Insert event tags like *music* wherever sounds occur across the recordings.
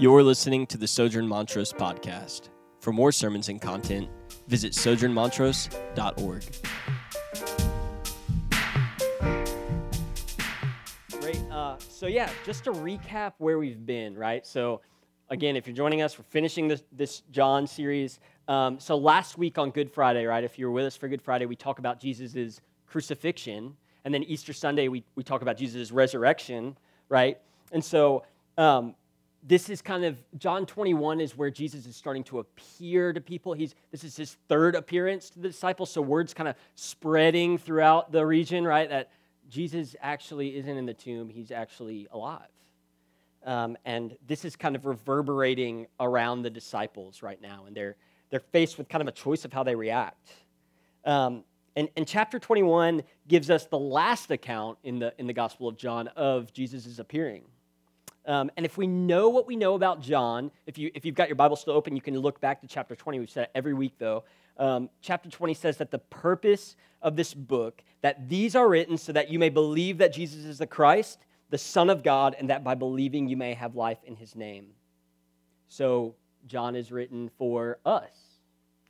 You're listening to the Sojourn Montrose podcast. For more sermons and content, visit sojournmontrose.org. Great. Uh, so yeah, just to recap where we've been, right? So again, if you're joining us, we're finishing this, this John series. Um, so last week on Good Friday, right? If you were with us for Good Friday, we talk about Jesus' crucifixion, and then Easter Sunday we we talk about Jesus' resurrection, right? And so um, this is kind of John 21 is where Jesus is starting to appear to people. He's this is his third appearance to the disciples, so words kind of spreading throughout the region, right? That Jesus actually isn't in the tomb; he's actually alive. Um, and this is kind of reverberating around the disciples right now, and they're they're faced with kind of a choice of how they react. Um, and, and chapter 21 gives us the last account in the in the Gospel of John of Jesus' appearing. Um, and if we know what we know about John, if, you, if you've got your Bible still open, you can look back to chapter 20. We've said it every week, though. Um, chapter 20 says that the purpose of this book, that these are written so that you may believe that Jesus is the Christ, the Son of God, and that by believing you may have life in his name. So John is written for us,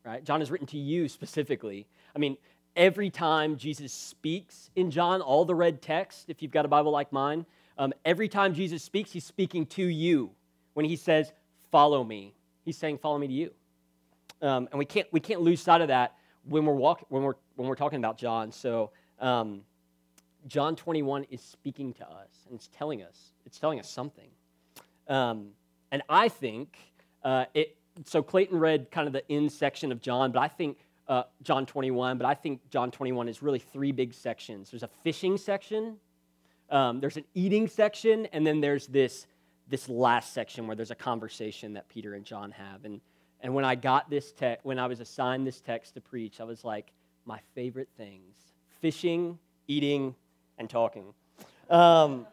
right? John is written to you specifically. I mean, every time Jesus speaks in John, all the red text, if you've got a Bible like mine, um, every time Jesus speaks, he's speaking to you. When he says, Follow me, he's saying, Follow me to you. Um, and we can't, we can't lose sight of that when we're, walk, when we're, when we're talking about John. So, um, John 21 is speaking to us and it's telling us, it's telling us something. Um, and I think uh, it, so Clayton read kind of the end section of John, but I think uh, John 21, but I think John 21 is really three big sections. There's a fishing section, um, there's an eating section, and then there's this, this last section where there's a conversation that Peter and John have. And, and when I got this text, when I was assigned this text to preach, I was like, my favorite things fishing, eating, and talking. Um,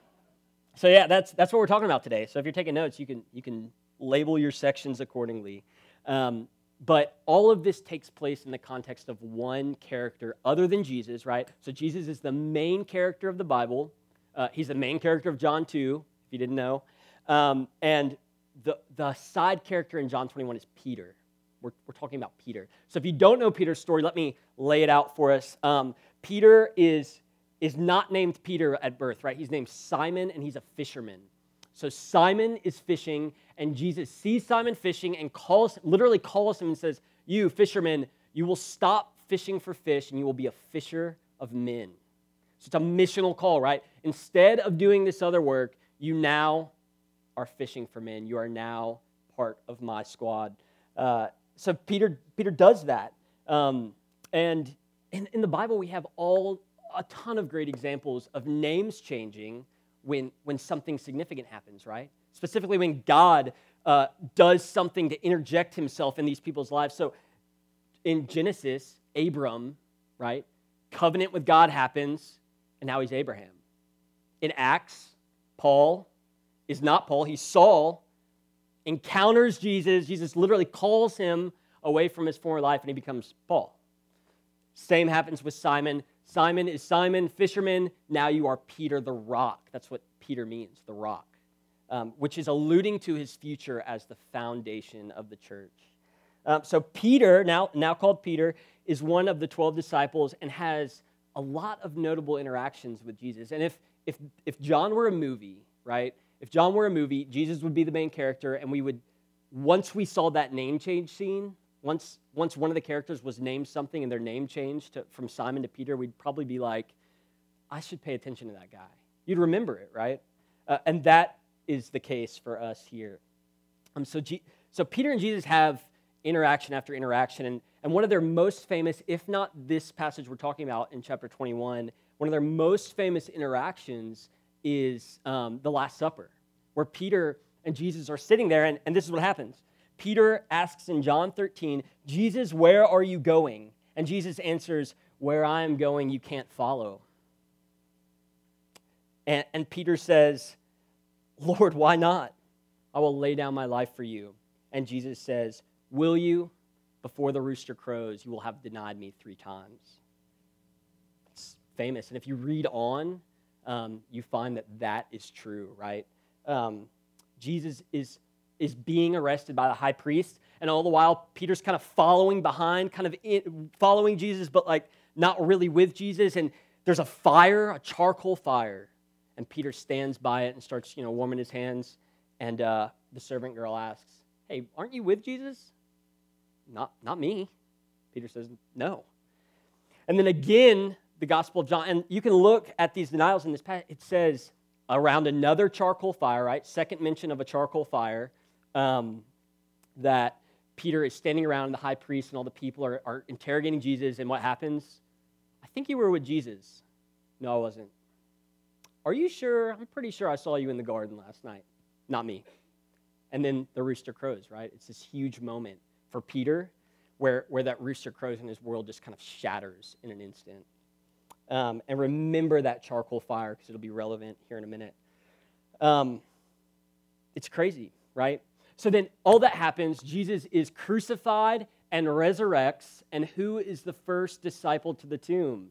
so yeah, that's, that's what we're talking about today. So if you're taking notes, you can, you can label your sections accordingly. Um, but all of this takes place in the context of one character other than Jesus, right? So Jesus is the main character of the Bible. Uh, he's the main character of John 2, if you didn't know. Um, and the, the side character in John 21 is Peter. We're, we're talking about Peter. So if you don't know Peter's story, let me lay it out for us. Um, Peter is, is not named Peter at birth, right? He's named Simon, and he's a fisherman. So Simon is fishing, and Jesus sees Simon fishing and calls, literally calls him and says, You, fisherman, you will stop fishing for fish, and you will be a fisher of men. So it's a missional call, right? Instead of doing this other work, you now are fishing for men. You are now part of my squad. Uh, so Peter, Peter does that. Um, and in, in the Bible, we have all a ton of great examples of names changing when, when something significant happens, right? Specifically, when God uh, does something to interject himself in these people's lives. So in Genesis, Abram, right? Covenant with God happens and now he's Abraham. In Acts, Paul is not Paul, he's Saul, encounters Jesus. Jesus literally calls him away from his former life and he becomes Paul. Same happens with Simon. Simon is Simon, fisherman. Now you are Peter the rock. That's what Peter means, the rock, um, which is alluding to his future as the foundation of the church. Um, so Peter, now, now called Peter, is one of the 12 disciples and has a lot of notable interactions with Jesus. And if, if, if John were a movie, right? If John were a movie, Jesus would be the main character, and we would, once we saw that name change scene, once, once one of the characters was named something and their name changed to, from Simon to Peter, we'd probably be like, I should pay attention to that guy. You'd remember it, right? Uh, and that is the case for us here. Um, so, G- so Peter and Jesus have interaction after interaction. And, and one of their most famous, if not this passage we're talking about in chapter 21, one of their most famous interactions is um, the Last Supper, where Peter and Jesus are sitting there, and, and this is what happens. Peter asks in John 13, Jesus, where are you going? And Jesus answers, Where I am going, you can't follow. And, and Peter says, Lord, why not? I will lay down my life for you. And Jesus says, Will you? Before the rooster crows, you will have denied me three times. Famous. And if you read on, um, you find that that is true, right? Um, Jesus is is being arrested by the high priest. And all the while, Peter's kind of following behind, kind of in, following Jesus, but like not really with Jesus. And there's a fire, a charcoal fire. And Peter stands by it and starts, you know, warming his hands. And uh, the servant girl asks, Hey, aren't you with Jesus? Not, not me. Peter says, No. And then again, the Gospel of John, and you can look at these denials in this passage. It says, around another charcoal fire, right? Second mention of a charcoal fire, um, that Peter is standing around, the high priest and all the people are, are interrogating Jesus, and what happens? I think you were with Jesus. No, I wasn't. Are you sure? I'm pretty sure I saw you in the garden last night. Not me. And then the rooster crows, right? It's this huge moment for Peter where, where that rooster crows and his world just kind of shatters in an instant. Um, and remember that charcoal fire because it'll be relevant here in a minute. Um, it's crazy, right? So then all that happens, Jesus is crucified and resurrects. And who is the first disciple to the tomb?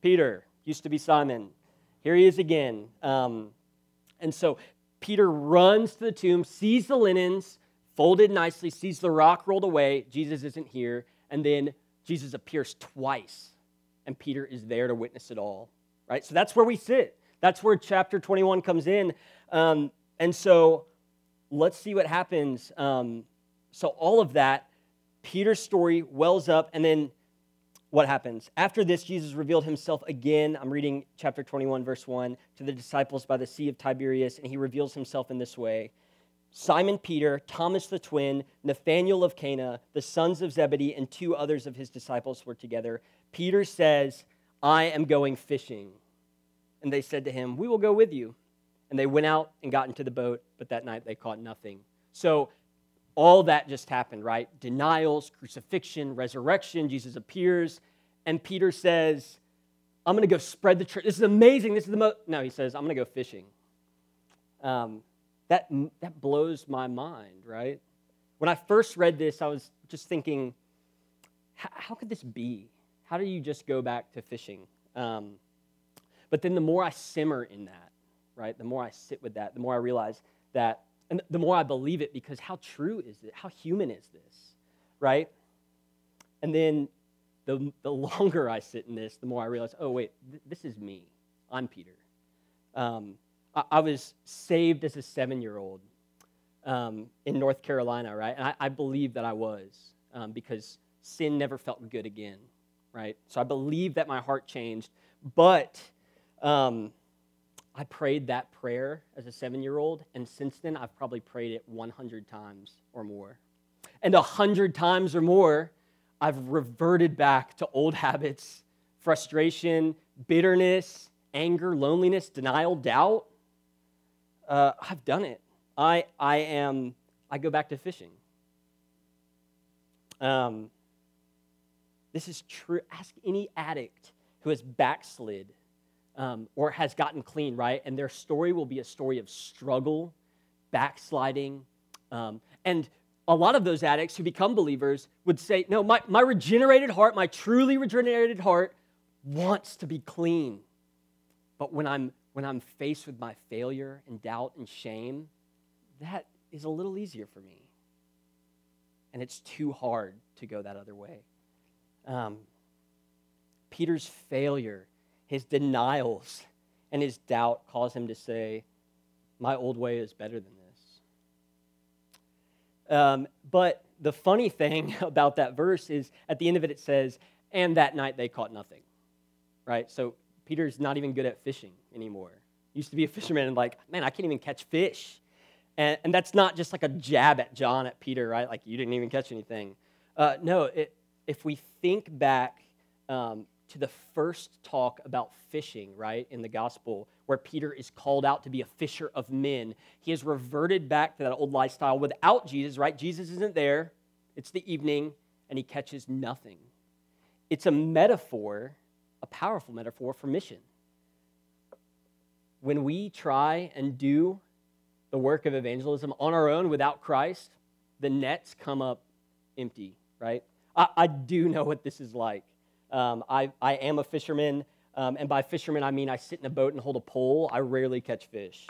Peter, used to be Simon. Here he is again. Um, and so Peter runs to the tomb, sees the linens folded nicely, sees the rock rolled away. Jesus isn't here. And then Jesus appears twice and Peter is there to witness it all, right? So that's where we sit. That's where chapter 21 comes in. Um, and so let's see what happens. Um, so, all of that, Peter's story wells up, and then what happens? After this, Jesus revealed himself again. I'm reading chapter 21, verse 1, to the disciples by the Sea of Tiberias, and he reveals himself in this way Simon Peter, Thomas the twin, Nathanael of Cana, the sons of Zebedee, and two others of his disciples were together. Peter says, I am going fishing. And they said to him, We will go with you. And they went out and got into the boat, but that night they caught nothing. So all that just happened, right? Denials, crucifixion, resurrection, Jesus appears, and Peter says, I'm going to go spread the truth. This is amazing. This is the most. No, he says, I'm going to go fishing. Um, that, that blows my mind, right? When I first read this, I was just thinking, how could this be? How do you just go back to fishing? Um, but then the more I simmer in that, right, the more I sit with that, the more I realize that, and the more I believe it because how true is it? How human is this, right? And then the, the longer I sit in this, the more I realize, oh, wait, th- this is me. I'm Peter. Um, I, I, was saved as a seven year old um, in North Carolina, right? And I, I believe that I was um, because sin never felt good again right? So I believe that my heart changed, but um, I prayed that prayer as a seven year old, and since then I've probably prayed it 100 times or more. And 100 times or more, I've reverted back to old habits, frustration, bitterness, anger, loneliness, denial, doubt. Uh, I've done it. I, I am, I go back to fishing. Um, this is true. Ask any addict who has backslid um, or has gotten clean, right? And their story will be a story of struggle, backsliding. Um, and a lot of those addicts who become believers would say, No, my, my regenerated heart, my truly regenerated heart wants to be clean. But when I'm, when I'm faced with my failure and doubt and shame, that is a little easier for me. And it's too hard to go that other way. Um, Peter's failure, his denials, and his doubt cause him to say, My old way is better than this. Um, but the funny thing *laughs* about that verse is at the end of it, it says, And that night they caught nothing. Right? So Peter's not even good at fishing anymore. Used to be a *laughs* fisherman and like, man, I can't even catch fish. And, and that's not just like a jab at John, at Peter, right? Like, you didn't even catch anything. Uh, no, it, if we think back um, to the first talk about fishing, right, in the gospel, where Peter is called out to be a fisher of men, he has reverted back to that old lifestyle without Jesus, right? Jesus isn't there. It's the evening, and he catches nothing. It's a metaphor, a powerful metaphor for mission. When we try and do the work of evangelism on our own without Christ, the nets come up empty, right? I, I do know what this is like. Um, I, I am a fisherman, um, and by fisherman, I mean I sit in a boat and hold a pole. I rarely catch fish.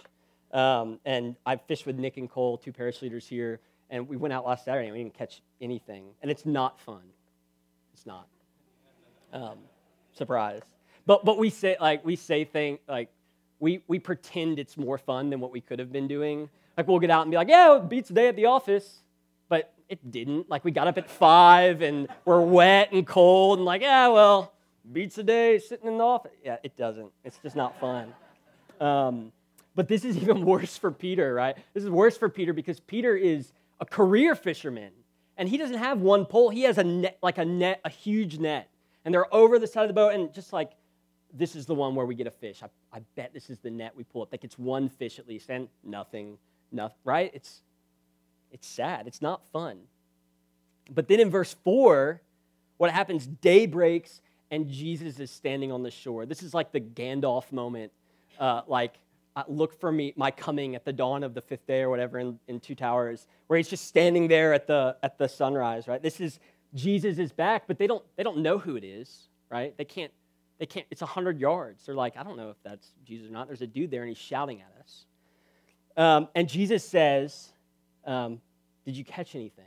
Um, and I fished with Nick and Cole, two parish leaders here, and we went out last Saturday and we didn't catch anything. And it's not fun. It's not. Um, surprise. But but we say like we say things like we we pretend it's more fun than what we could have been doing. Like we'll get out and be like, yeah, it beats the day at the office, but it didn't. Like we got up at five and we're wet and cold and like, yeah, well, beats the day sitting in the office. Yeah, it doesn't. It's just not fun. Um, but this is *laughs* even worse for Peter, right? This is worse for Peter because Peter is a career fisherman and he doesn't have one pole. He has a net, like a net, a huge net and they're over the side of the boat, and just like, this is the one where we get a fish. I, I bet this is the net we pull up. Like it's one fish at least, and nothing, nothing, right? It's, it's sad. It's not fun. But then in verse 4, what happens? Day breaks, and Jesus is standing on the shore. This is like the Gandalf moment. Uh, like, uh, look for me, my coming at the dawn of the fifth day or whatever in, in Two Towers, where he's just standing there at the, at the sunrise, right? This is Jesus is back, but they don't, they don't know who it is, right? They can't, they can't, it's 100 yards. They're like, I don't know if that's Jesus or not. There's a dude there and he's shouting at us. Um, and Jesus says, um, Did you catch anything?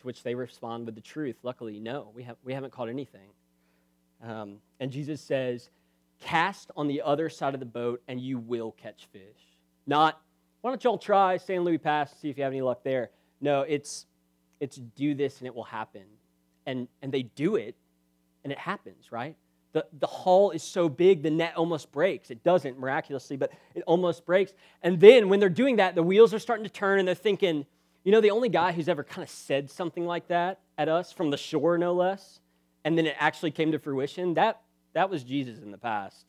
To which they respond with the truth. Luckily, no, we, have, we haven't caught anything. Um, and Jesus says, Cast on the other side of the boat and you will catch fish. Not, why don't y'all try San Luis Pass, see if you have any luck there. No, it's, it's do this and it will happen and, and they do it, and it happens, right? The, the haul is so big, the net almost breaks. It doesn't miraculously, but it almost breaks. And then when they're doing that, the wheels are starting to turn, and they're thinking, you know, the only guy who's ever kind of said something like that at us from the shore, no less, and then it actually came to fruition, that, that was Jesus in the past.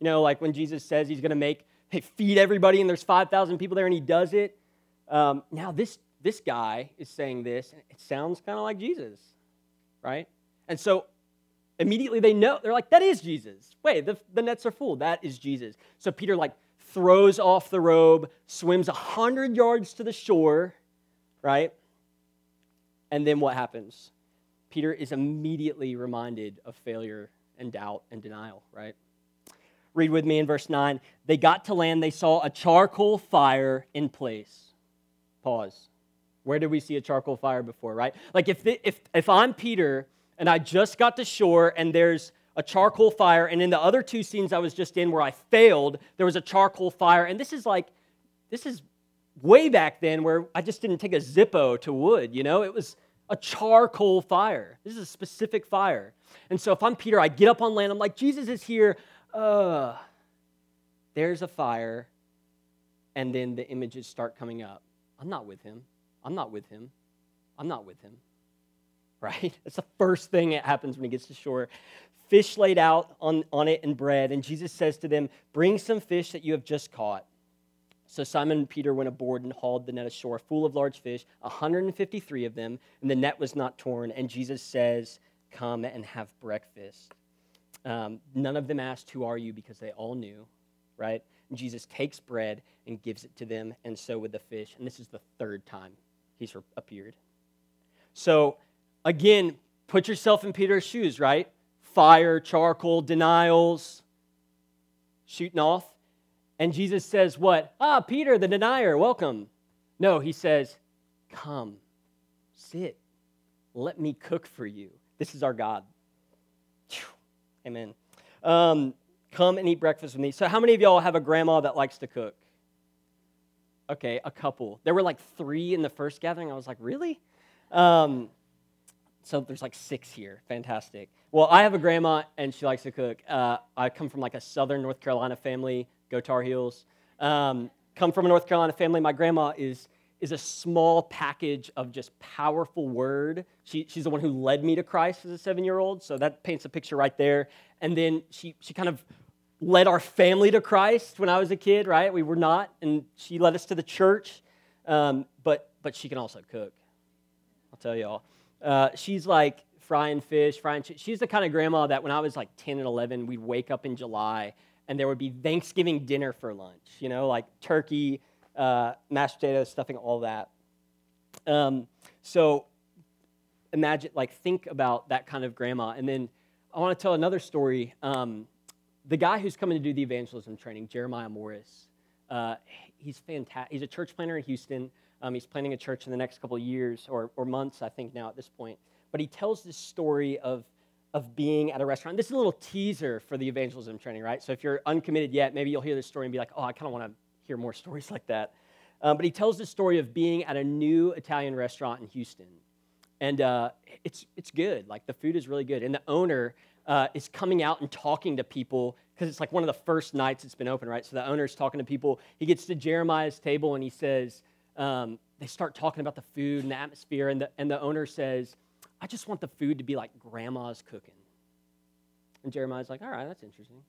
You know, like when Jesus says he's going to make, hey, feed everybody, and there's 5,000 people there, and he does it. Um, now, this, this guy is saying this, and it sounds kind of like Jesus right? And so immediately they know, they're like, that is Jesus. Wait, the, the nets are full. That is Jesus. So Peter, like, throws off the robe, swims 100 yards to the shore, right? And then what happens? Peter is immediately reminded of failure and doubt and denial, right? Read with me in verse 9. They got to land, they saw a charcoal fire in place. Pause. Where did we see a charcoal fire before, right? Like if, the, if, if I'm Peter and I just got to shore and there's a charcoal fire, and in the other two scenes I was just in where I failed, there was a charcoal fire. And this is like, this is way back then where I just didn't take a Zippo to wood, you know? It was a charcoal fire. This is a specific fire. And so if I'm Peter, I get up on land, I'm like, Jesus is here. Uh, there's a fire. And then the images start coming up. I'm not with him. I'm not with him. I'm not with him. Right? That's the first thing that happens when he gets to shore. Fish laid out on, on it and bread. And Jesus says to them, Bring some fish that you have just caught. So Simon and Peter went aboard and hauled the net ashore full of large fish, 153 of them, and the net was not torn. And Jesus says, Come and have breakfast. Um, none of them asked, Who are you? because they all knew, right? And Jesus takes bread and gives it to them, and so with the fish. And this is the third time he's appeared. So, again, put yourself in Peter's shoes, right? Fire, charcoal, denials, shooting off. And Jesus says, What? Ah, Peter, the denier, welcome. No, he says, Come, sit, let me cook for you. This is our God. Amen. Um, come and eat breakfast with me. So, how many of y'all have a grandma that likes to cook? Okay, a couple. There were like three in the first gathering. I was like, really? Um, so there's like six here. Fantastic. Well, I have a grandma and she likes to cook. Uh, I come from like a southern North Carolina family. Go Tar Heels. Um, come from a North Carolina family. My grandma is is a small package of just powerful word. She, she's the one who led me to Christ as a seven year old, so that paints a picture right there. And then she, she kind of led our family to Christ when I was a kid, right? We were not, and she led us to the church. Um, but but she can also cook. I'll tell y'all. Uh, she's like frying fish, frying. She's the kind of grandma that when I was like 10 and 11, we'd wake up in July and there would be Thanksgiving dinner for lunch. You know, like turkey, uh, mashed potatoes, stuffing, all that. Um, so imagine, like, think about that kind of grandma. And then I want to tell another story. Um, the guy who's coming to do the evangelism training, Jeremiah Morris, uh, he's fantastic. He's a church planner in Houston. Um, he's planning a church in the next couple of years or, or months, I think, now at this point. But he tells this story of, of being at a restaurant. This is a little teaser for the evangelism training, right? So if you're uncommitted yet, maybe you'll hear this story and be like, oh, I kind of want to hear more *laughs* stories like that. Um, but he tells the story of being at a new Italian restaurant in Houston. And uh, it's, it's good. Like the food is really good. And the owner uh, is coming out and talking to people because it's like one of the first nights it's been open, right? So the owner's talking to people. He gets to Jeremiah's table and he says, um, they start talking about the food and the atmosphere. And the, and the owner says, I just want the food to be like grandma's cooking. And Jeremiah's like, all right, that's interesting.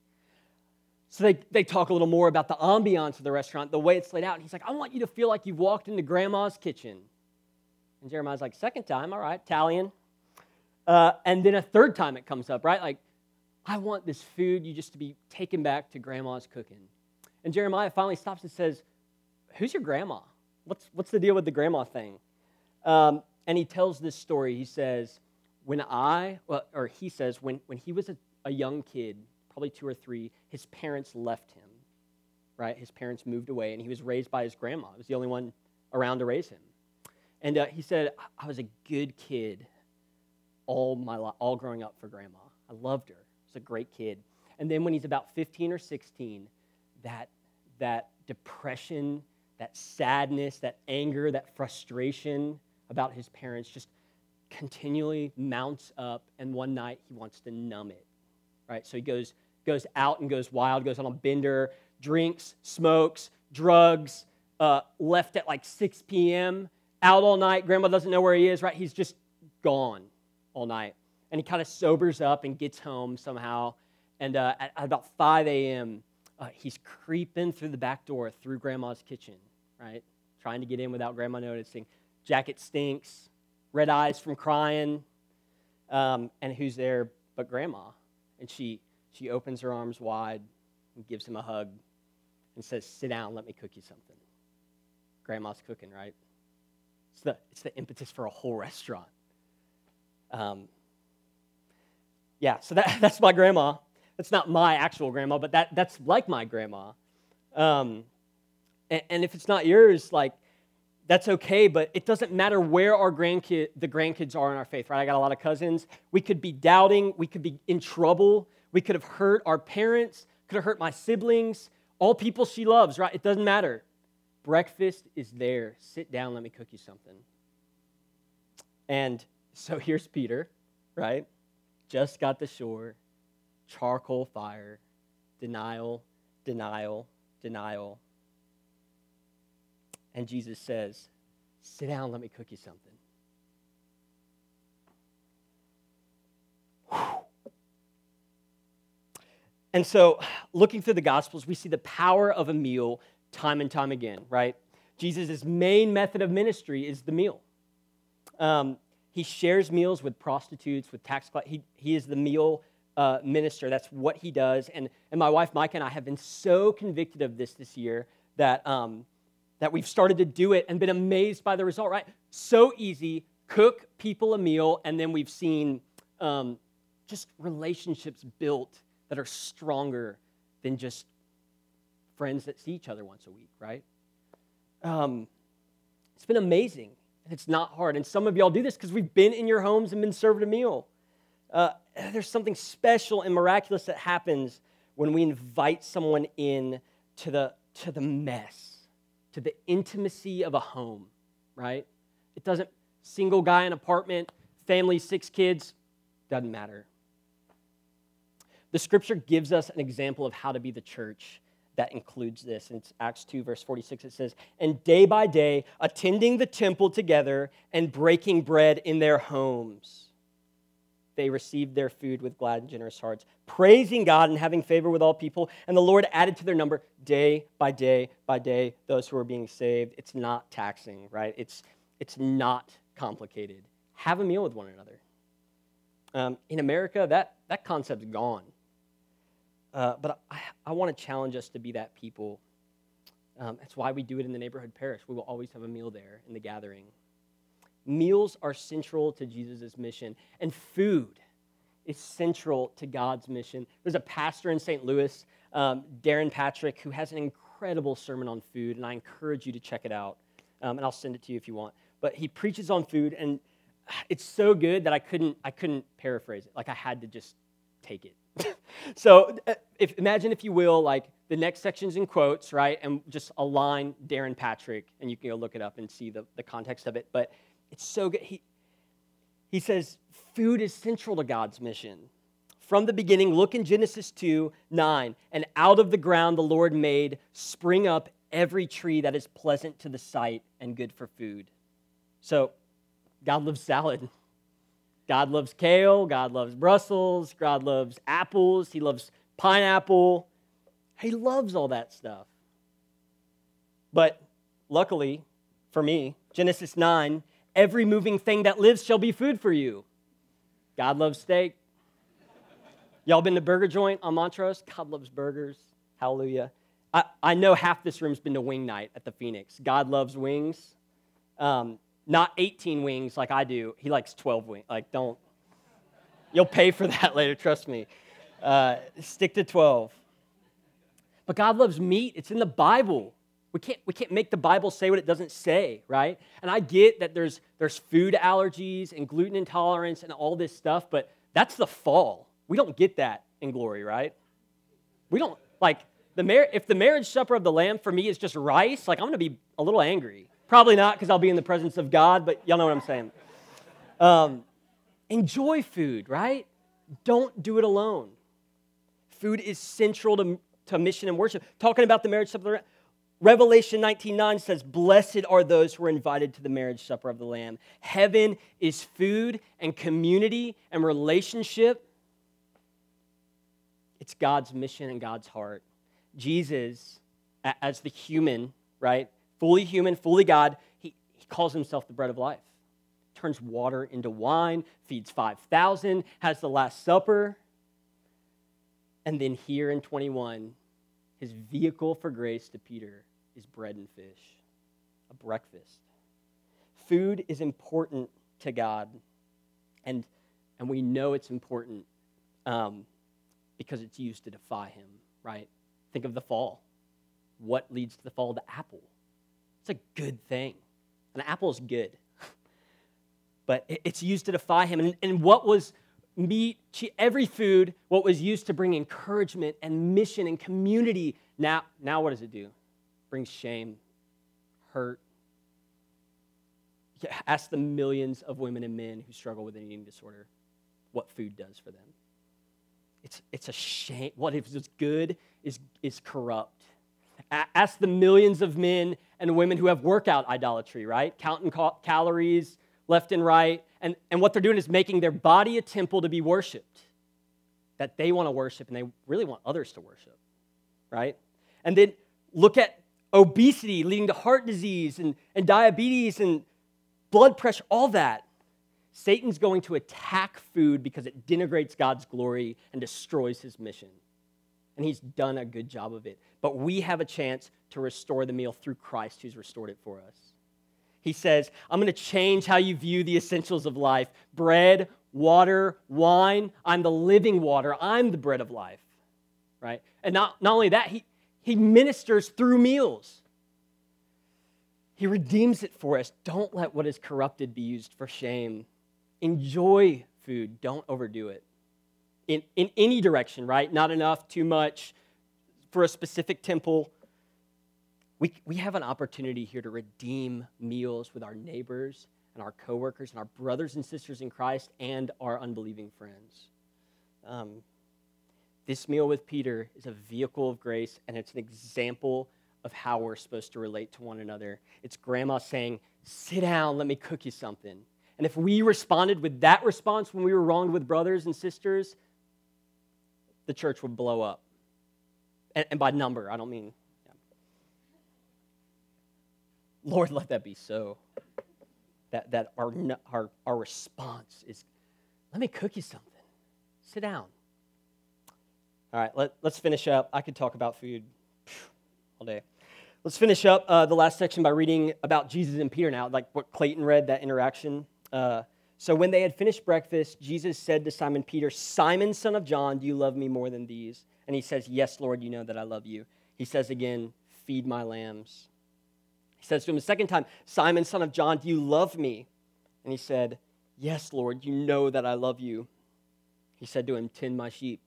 So they, they talk a little more about the ambiance of the restaurant, the way it's laid out. And he's like, I want you to feel like you've walked into grandma's kitchen. And Jeremiah's like, second time, all right, Italian. Uh, and then a third time it comes up, right? Like, I want this food you just to be taken back to grandma's cooking. And Jeremiah finally stops and says, Who's your grandma? What's, what's the deal with the grandma thing? Um, and he tells this story. He says, When I, well, or he says, when, when he was a, a young kid, probably two or three, his parents left him, right? His parents moved away, and he was raised by his grandma. He was the only one around to raise him. And uh, he said, I was a good kid all my life, all growing up for grandma. I loved her. He's a great kid. And then when he's about 15 or 16, that, that depression, that sadness, that anger, that frustration about his parents just continually mounts up. And one night he wants to numb it, right? So he goes, goes out and goes wild, goes on a bender, drinks, smokes, drugs, uh, left at like 6 p.m., out all night. Grandma doesn't know where he is, right? He's just gone all night. And he kind of sobers up and gets home somehow. And uh, at, at, about 5 a.m., uh, he's creeping through the back door through grandma's kitchen, right? Trying to get in without grandma noticing. Jacket stinks, red eyes from crying. Um, and who's there but grandma? And she, she opens her arms wide and gives him a hug and says, Sit down, let me cook you something. Grandma's cooking, right? It's the, it's the impetus for a whole restaurant. Um, yeah, so that, *laughs* that's my grandma. That's not my actual grandma, but that, that's like my grandma. Um, and, and, if it's not yours, like, that's okay, but it doesn't matter where our grandkid, the grandkids are in our faith, right? I got a lot of cousins. We could be doubting, we could be in trouble, we could have hurt our parents, could have hurt my siblings, all people she loves, right? It doesn't matter. Breakfast is there. Sit down, let me cook you something. And so here's Peter, right? Just got the shore, charcoal fire, denial, denial, denial. And Jesus says, Sit down, let me cook you something. And so, looking through the Gospels, we see the power of a meal time and time again, right? Jesus' main method of ministry is the meal. Um, he shares meals with prostitutes, with tax collectors. He, he is the meal uh, minister. That's what he does. And, and my wife, Micah, and I have been so convicted of this this year that, um, that we've started to do it and been amazed by the result, right? So easy. Cook people a meal, and then we've seen um, just relationships built that are stronger than just friends that see each other once a week, right? Um, it's been amazing. It's not hard. And some of y'all do this because we've been in your homes and been served a meal. Uh, there's something special and miraculous that happens when we invite someone in to the, to the mess, to the intimacy of a home, right? It doesn't, single guy in apartment, family, six kids, doesn't matter. The scripture gives us an example of how to be the church that includes this. In Acts 2, verse 46, it says, And day by day, attending the temple together and breaking bread in their homes, they received their food with glad and generous hearts, praising God and having favor with all people. And the Lord added to their number day by day by day those who are being saved. It's not taxing, right? It's, it's not complicated. Have a meal with one another. Um, in America, that, that concept's gone. Uh, but I, I want to challenge us to be that people. Um, that's why we do it in the neighborhood parish. We will always have a meal there in the gathering. Meals are central to Jesus' mission, and food is central to God's mission. There's a pastor in St. Louis, um, Darrin Patrick, who has an incredible sermon on food, and I encourage you to check it out. Um, and I'll send it to you if you want. But he preaches on food, and it's so good that I couldn't, I couldn't paraphrase it. Like I had to just take it. *laughs* so uh, if, imagine, if you will, like the next section's in quotes, right? And just align Darrin Patrick, and you can go look it up and see the, the context of it. But it's so good. He, he says, food is central to God's mission. From the beginning, look in Genesis 2 9, and out of the ground the Lord made spring up every tree that is pleasant to the sight and good for food. So, God loves salad. God loves kale. God loves Brussels. God loves apples. He loves pineapple. He loves all that stuff. But luckily for me, Genesis 9, every moving thing that lives shall be food for you. God loves steak. Y'all been to Burger Joint on Montrose? God loves burgers. Hallelujah. I, I know half this room's been to wing night at the Phoenix. God loves wings. Um, not 18 wings like I do. He likes 12 wings. Like, don't. You'll pay for that *laughs* later, trust me. Uh, stick to 12. But God loves meat. It's in the Bible. We can't, we can't make the Bible say what it doesn't say, right? And I get that there's, there's food allergies and gluten intolerance and all this stuff, but that's the fall. We don't get that in glory, right? We don't, like, the mar- if the marriage supper of the Lamb for me is just rice, like, I'm gonna be a little angry. Probably not because I'll be in the presence of God, but y'all know what I'm saying. Um, enjoy food, right? Don't do it alone. Food is central to, to mission and worship. Talking about the marriage supper, Revelation 19:9 says, "Blessed are those who are invited to the marriage supper of the Lamb." Heaven is food and community and relationship. It's God's mission and God's heart. Jesus, as the human, right, fully human, fully God, he, he calls himself the bread of life. Turns water into wine, feeds 5,000, has the Last Supper. And then here in 21, his vehicle for grace to Peter is bread and fish, a breakfast. Food is important to God, and, and we know it's important um, because it's used to defy him, right? Think of the fall. What leads to the fall? The apple. It's a good thing. An apple is good, *laughs* but it's used to defy him. And, and what was meat, every food, what was used to bring encouragement and mission and community, now, now what does it do? Brings shame, hurt. Ask the millions of women and men who struggle with an eating disorder what food does for them. It's, it's a shame. What if is good is, is corrupt. Ask the millions of men and women who have workout idolatry, right? Counting cal- calories left and right. And, and what they're doing is making their body a temple to be worshiped, that they want to worship and they really want others to worship, right? And then look at obesity leading to heart disease and, and diabetes and blood pressure, all that. Satan's going to attack food because it denigrates God's glory and destroys his mission. And he's done a good job of it. But we have a chance to restore the meal through Christ who's restored it for us. He says, I'm going to change how you view the essentials of life bread, water, wine. I'm the living water. I'm the bread of life. Right? And not, not only that, he, he ministers through meals. He redeems it for us. Don't let what is corrupted be used for shame. Enjoy food, don't overdo it. In, in any direction, right? Not enough, too much for a specific temple. We, we have an opportunity here to redeem meals with our neighbors and our coworkers and our brothers and sisters in Christ and our unbelieving friends. Um, this meal with Peter is a vehicle of grace, and it's an example of how we're supposed to relate to one another. It's grandma saying, Sit down, let me cook you something. And if we responded with that response when we were wronged with brothers and sisters, the church would blow up. And, and by number, I don't mean. Yeah. Lord, let that be so. That, that our, our, our response is, Let me cook you something. Sit down. All right, let, let's finish up. I could talk about food *sighs* all day. Let's finish up uh, the last section by reading about Jesus and Peter now, like what Clayton read, that interaction. Uh, so when they had finished breakfast, Jesus said to Simon Peter, Simon, son of John, do you love me more than these? And he says, Yes, Lord, you know that I love you. He says again, feed my lambs. He says to him a second time, Simon, son of John, do you love me? And he said, Yes, Lord, you know that I love you. He said to him, Tend my sheep.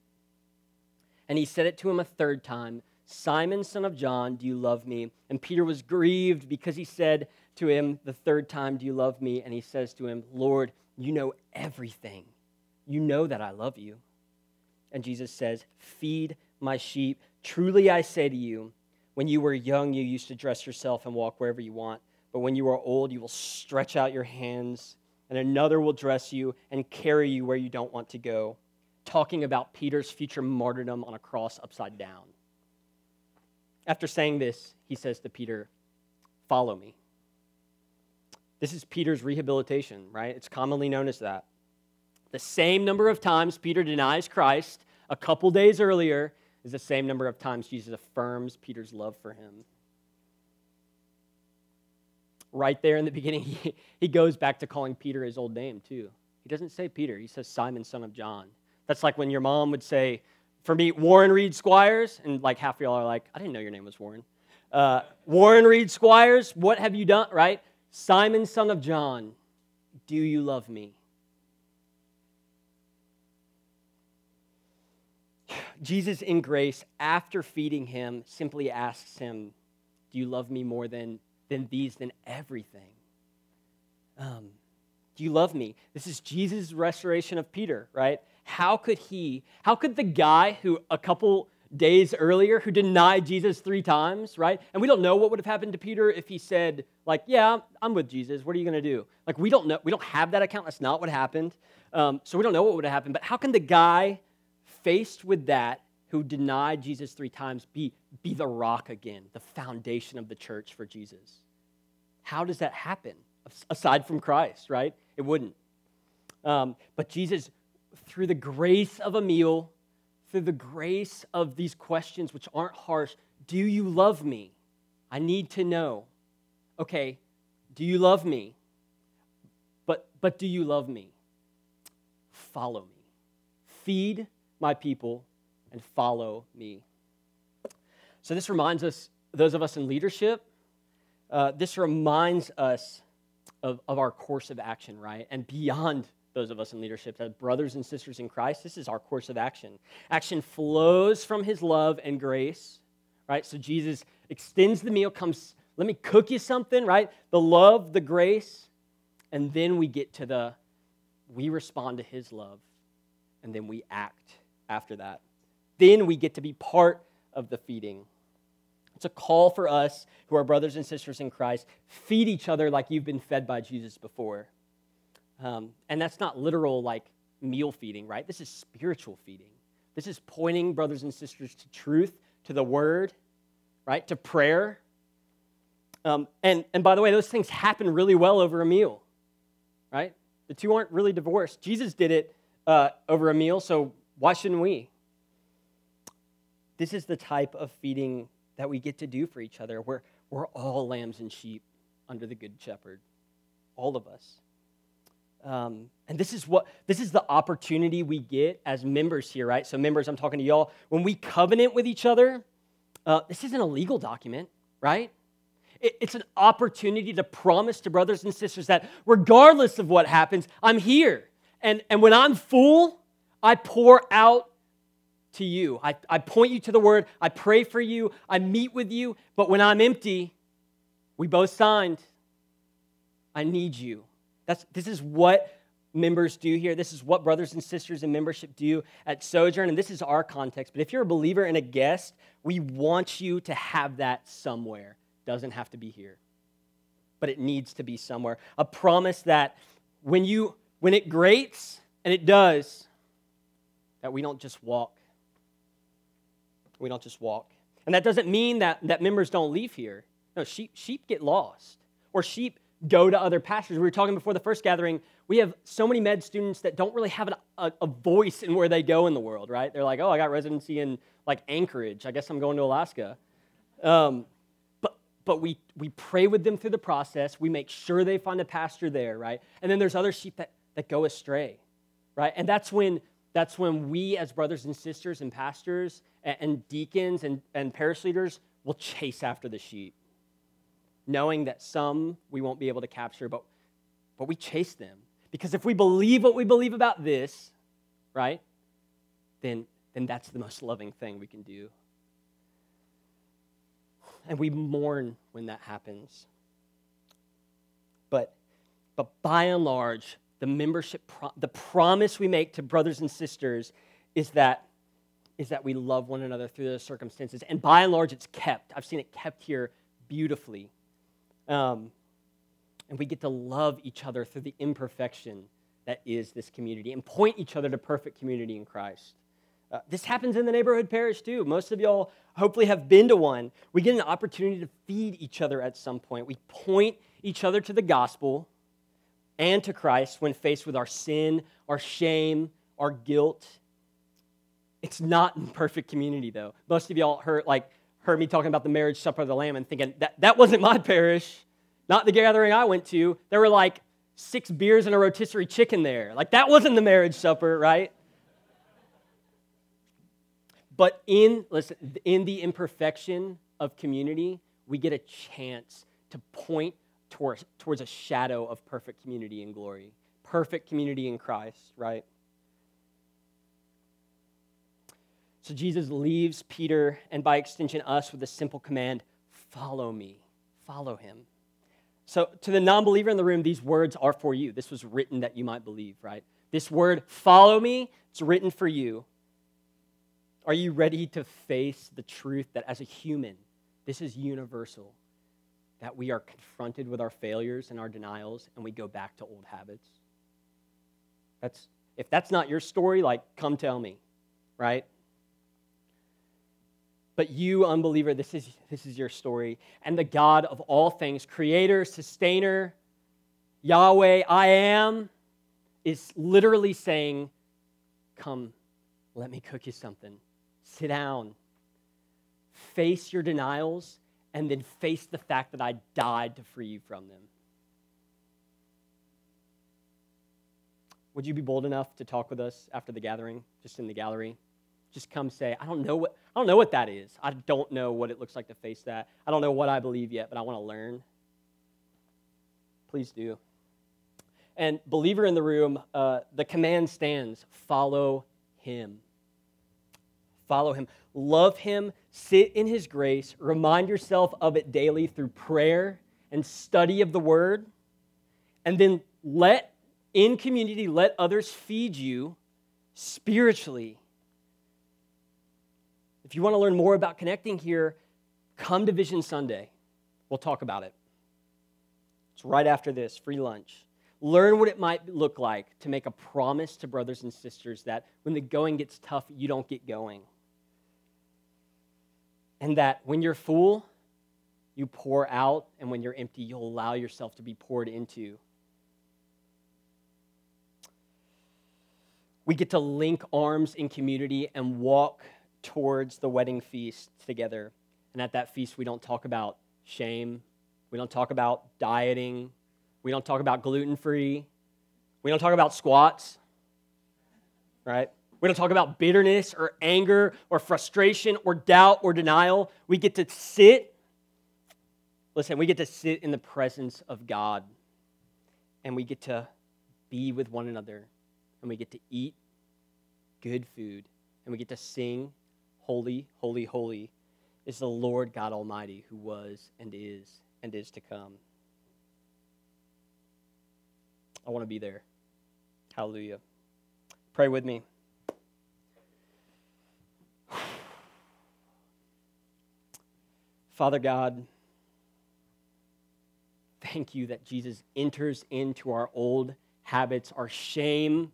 And he said it to him a third time Simon, son of John, do you love me? And Peter was grieved because he said to him the third time, Do you love me? And he says to him, Lord, you know everything. You know that I love you. And Jesus says, Feed my sheep. Truly I say to you, when you were young, you used to dress yourself and walk wherever you want. But when you are old, you will stretch out your hands, and another will dress you and carry you where you don't want to go. Talking about Peter's future martyrdom on a cross upside down. After saying this, he says to Peter, Follow me. This is Peter's rehabilitation, right? It's commonly known as that. The same number of times Peter denies Christ a couple days earlier is the same number of times Jesus affirms Peter's love for him. Right there in the *laughs* beginning, he, he goes back to calling Peter his old name, too. He doesn't say Peter, he says Simon, son of John. That's like when your mom would say, for me, Warren Reed Squires, and like half of y'all are like, I didn't know your name was Warren. Uh, Warren Reed Squires, what have you done, right? Simon, son of John, do you love me? Jesus, in grace, after feeding him, simply asks him, Do you love me more than, than these, than everything? Um, do you love me? This is Jesus' restoration of Peter, right? How could he, how could the guy who a couple days earlier who denied Jesus three times, right? And we don't know what would have happened to Peter if he said, like, yeah, I'm with Jesus. What are you going to do? Like, we don't know. We don't have that account. That's not what happened. Um, so we don't know what would have happened. But how can the guy faced with that who denied Jesus three times be, be the rock again, the foundation of the church for Jesus? How does that happen? Aside from Christ, right? It wouldn't. Um, but Jesus, through the grace of a meal, through the grace of these questions, which aren't harsh, do you love me? I need to know. Okay, do you love me? But, but do you love me? Follow me. Feed my people and follow me. So, this reminds us, those of us in leadership, uh, this reminds us of, of our course of action, right? And beyond those of us in leadership, as brothers and sisters in Christ, this is our course of action. Action flows from his love and grace, right? So, Jesus extends the meal, comes, let me cook you something, right? The love, the grace, and then we get to the, we respond to his love, and then we act after that. Then we get to be part of the feeding. It's a call for us who are brothers and sisters in Christ. Feed each other like you've been fed by Jesus before. Um, and that's not literal, like meal feeding, right? This is spiritual feeding. This is pointing brothers and sisters to truth, to the word, right? To prayer. Um, and, and by the way, those things happen really well over a meal, right? The two aren't really divorced. Jesus did it uh, over a meal, so why shouldn't we? This is the type of feeding that we get to do for each other. We're, we're all lambs and sheep under the Good Shepherd, all of us. Um, and this is what this is the opportunity we get as members here, right? So, members, I'm talking to y'all. When we covenant with each other, uh, this isn't a legal document, right? It, it's an opportunity to promise to brothers and sisters that regardless of what happens, I'm here. And, and when I'm full, I pour out to you. I, I point you to the word. I pray for you. I meet with you. But when I'm empty, we both signed. I need you. That's, this is what members do here. This is what brothers and sisters in membership do at Sojourn, and this is our context. But if you're a believer and a guest, we want you to have that somewhere. Doesn't have to be here, but it needs to be somewhere. A promise that when you when it grates, and it does, that we don't just walk. We don't just walk. And that doesn't mean that, that members don't leave here. No, sheep, sheep get lost. Or sheep go to other pastors. We were talking before the first gathering. We have so many med students that don't really have an, a, a, voice in where they go in the world, right? They're like, oh, I got residency in like Anchorage. I guess I'm going to Alaska. Um, but but we we pray with them through the process. We make sure they find a pastor there, right? And then there's other sheep that that go astray, right? And that's when that's when we as brothers and sisters and pastors and, and deacons and, and parish leaders we'll chase after the sheep, knowing that some we won't be able to capture, but, but we chase them. Because if we believe what we believe about this, right, then, then that's the most loving thing we can do. And we mourn when that happens. But, but by and large, the membership, pro- the promise we make to brothers and sisters is that, is that we love one another through those circumstances. And by and large, it's kept. I've seen it kept here beautifully. Um, and we get to love each other through the imperfection that is this community and point each other to perfect community in Christ. Uh, this happens in the neighborhood parish too. Most of y'all hopefully have been to one. We get an opportunity to feed each other at some point. We point each other to the gospel and to Christ when faced with our sin, our shame, our guilt. It's not perfect community though. Most of y'all heard like heard me talking about the marriage supper of the lamb and thinking that that wasn't my parish, not the gathering I went to. There were like six beers and a rotisserie chicken there. Like that wasn't the marriage supper, right? But in listen, in the imperfection of community, we get a chance to point towards, towards a shadow of perfect community and glory, perfect community in Christ, right? So Jesus leaves Peter and by extension us with a simple command follow me, follow him. So, to the non believer in the room, these words are for you. This was written that you might believe, right? This word, follow me, it's written for you. Are you ready to face the truth that as a human, this is universal? That we are confronted with our failures and our denials and we go back to old habits? That's, if that's not your story, like, come tell me, right? But you, unbeliever, this is, this is your story. And the God of all things, creator, sustainer, Yahweh, I am, is literally saying, Come, let me cook you something. Sit down. Face your denials, and then face the fact that I died to free you from them. Would you be bold enough to talk with us after the gathering, just in the gallery? Just come say, I don't know what I don't know what that is. I don't know what it looks like to face that. I don't know what I believe yet, but I want to learn. Please do. And believer in the room, uh, the command stands: follow Him. Follow Him. Love Him. Sit in His grace. Remind yourself of it daily through prayer and study of the Word, and then let in community let others feed you spiritually if you want to learn more about connecting here, come to Vision Sunday. We'll talk about it. It's right after this, free lunch. Learn what it might look like to make a promise to brothers and sisters that when the going gets tough, you don't get going. And that when you're full, you pour out, and when you're empty, you'll allow yourself to be poured into. We get to link arms in community and walk towards the wedding feast together. And at that feast, we don't talk about shame. We don't talk about dieting. We don't talk about gluten free. We don't talk about squats, right? We don't talk about bitterness or anger or frustration or doubt or denial. We get to sit, listen, we get to sit in the presence of God and we get to be with one another and we get to eat good food and we get to sing Holy, holy, holy is the Lord God Almighty who was and is and is to come. I want to be there. Hallelujah. Pray with me. *sighs* Father God, thank you that Jesus enters into our old habits, our shame,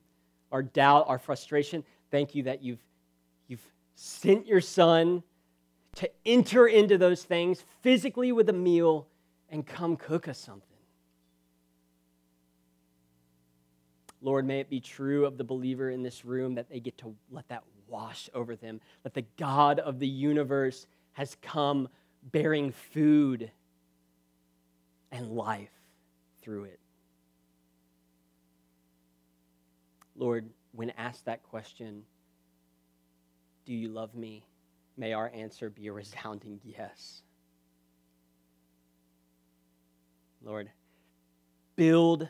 our doubt, our frustration. Thank you that you've sent your son to enter into those things physically with a meal and come cook us something. Lord, may it be true of the believer in this room that they get to let that wash over them, that the God of the universe has come bearing food and life through it. Lord, when asked that question, do you love me? may our answer be a resounding yes. Lord, build,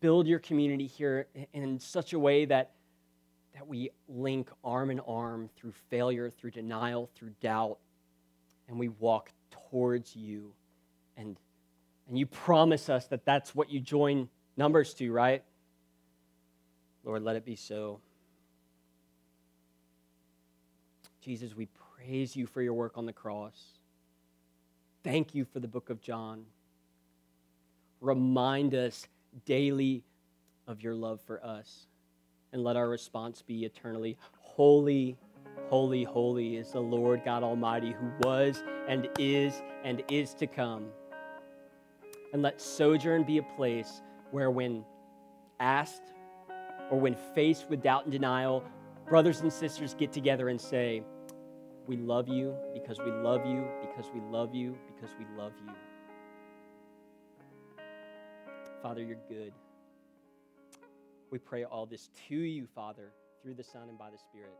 build your community here in such a way that, that we link arm in arm through failure, through denial, through doubt, and we walk towards you. And, and you promise us that that's what you join numbers to, right? Lord, let it be so. Jesus, we praise you for your work on the cross. Thank you for the book of John. Remind us daily of your love for us. And let our response be eternally holy, holy, holy is the Lord God Almighty who was and is and is to come. And let Sojourn be a place where, when asked or when faced with doubt and denial, brothers and sisters get together and say, We love you because we love you, because we love you, because we love you. Father, you're good. We pray all this to you, Father, through the Son and by the Spirit.